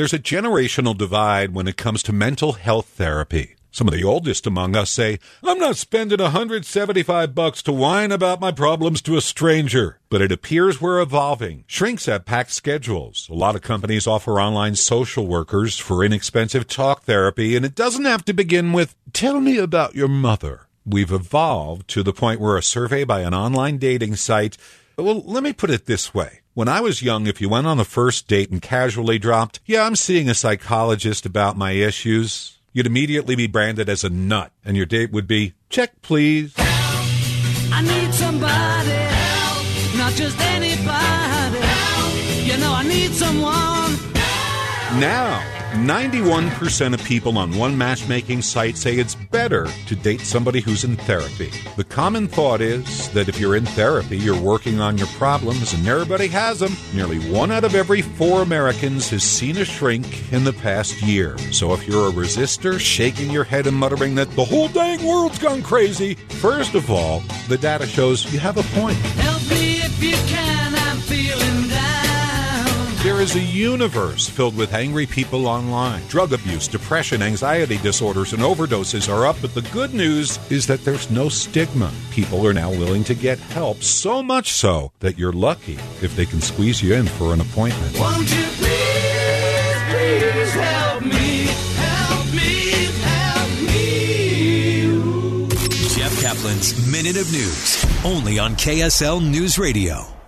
There's a generational divide when it comes to mental health therapy. Some of the oldest among us say, I'm not spending 175 bucks to whine about my problems to a stranger. But it appears we're evolving. Shrinks have packed schedules. A lot of companies offer online social workers for inexpensive talk therapy, and it doesn't have to begin with, tell me about your mother. We've evolved to the point where a survey by an online dating site, well, let me put it this way. When I was young, if you went on the first date and casually dropped, yeah, I'm seeing a psychologist about my issues, you'd immediately be branded as a nut, and your date would be, check please. I need somebody help, not just anybody help. You know I need someone. Now, 91% of people on one matchmaking site say it's better to date somebody who's in therapy. The common thought is that if you're in therapy, you're working on your problems, and everybody has them. Nearly one out of every four Americans has seen a shrink in the past year. So if you're a resistor, shaking your head and muttering that the whole dang world's gone crazy, first of all, the data shows you have a point. There is a universe filled with angry people online. Drug abuse, depression, anxiety disorders, and overdoses are up, but the good news is that there's no stigma. People are now willing to get help, so much so that you're lucky if they can squeeze you in for an appointment. Won't you please, please help me, help me, help me. Jeff Caplan's Minute of News, only on KSL News Radio.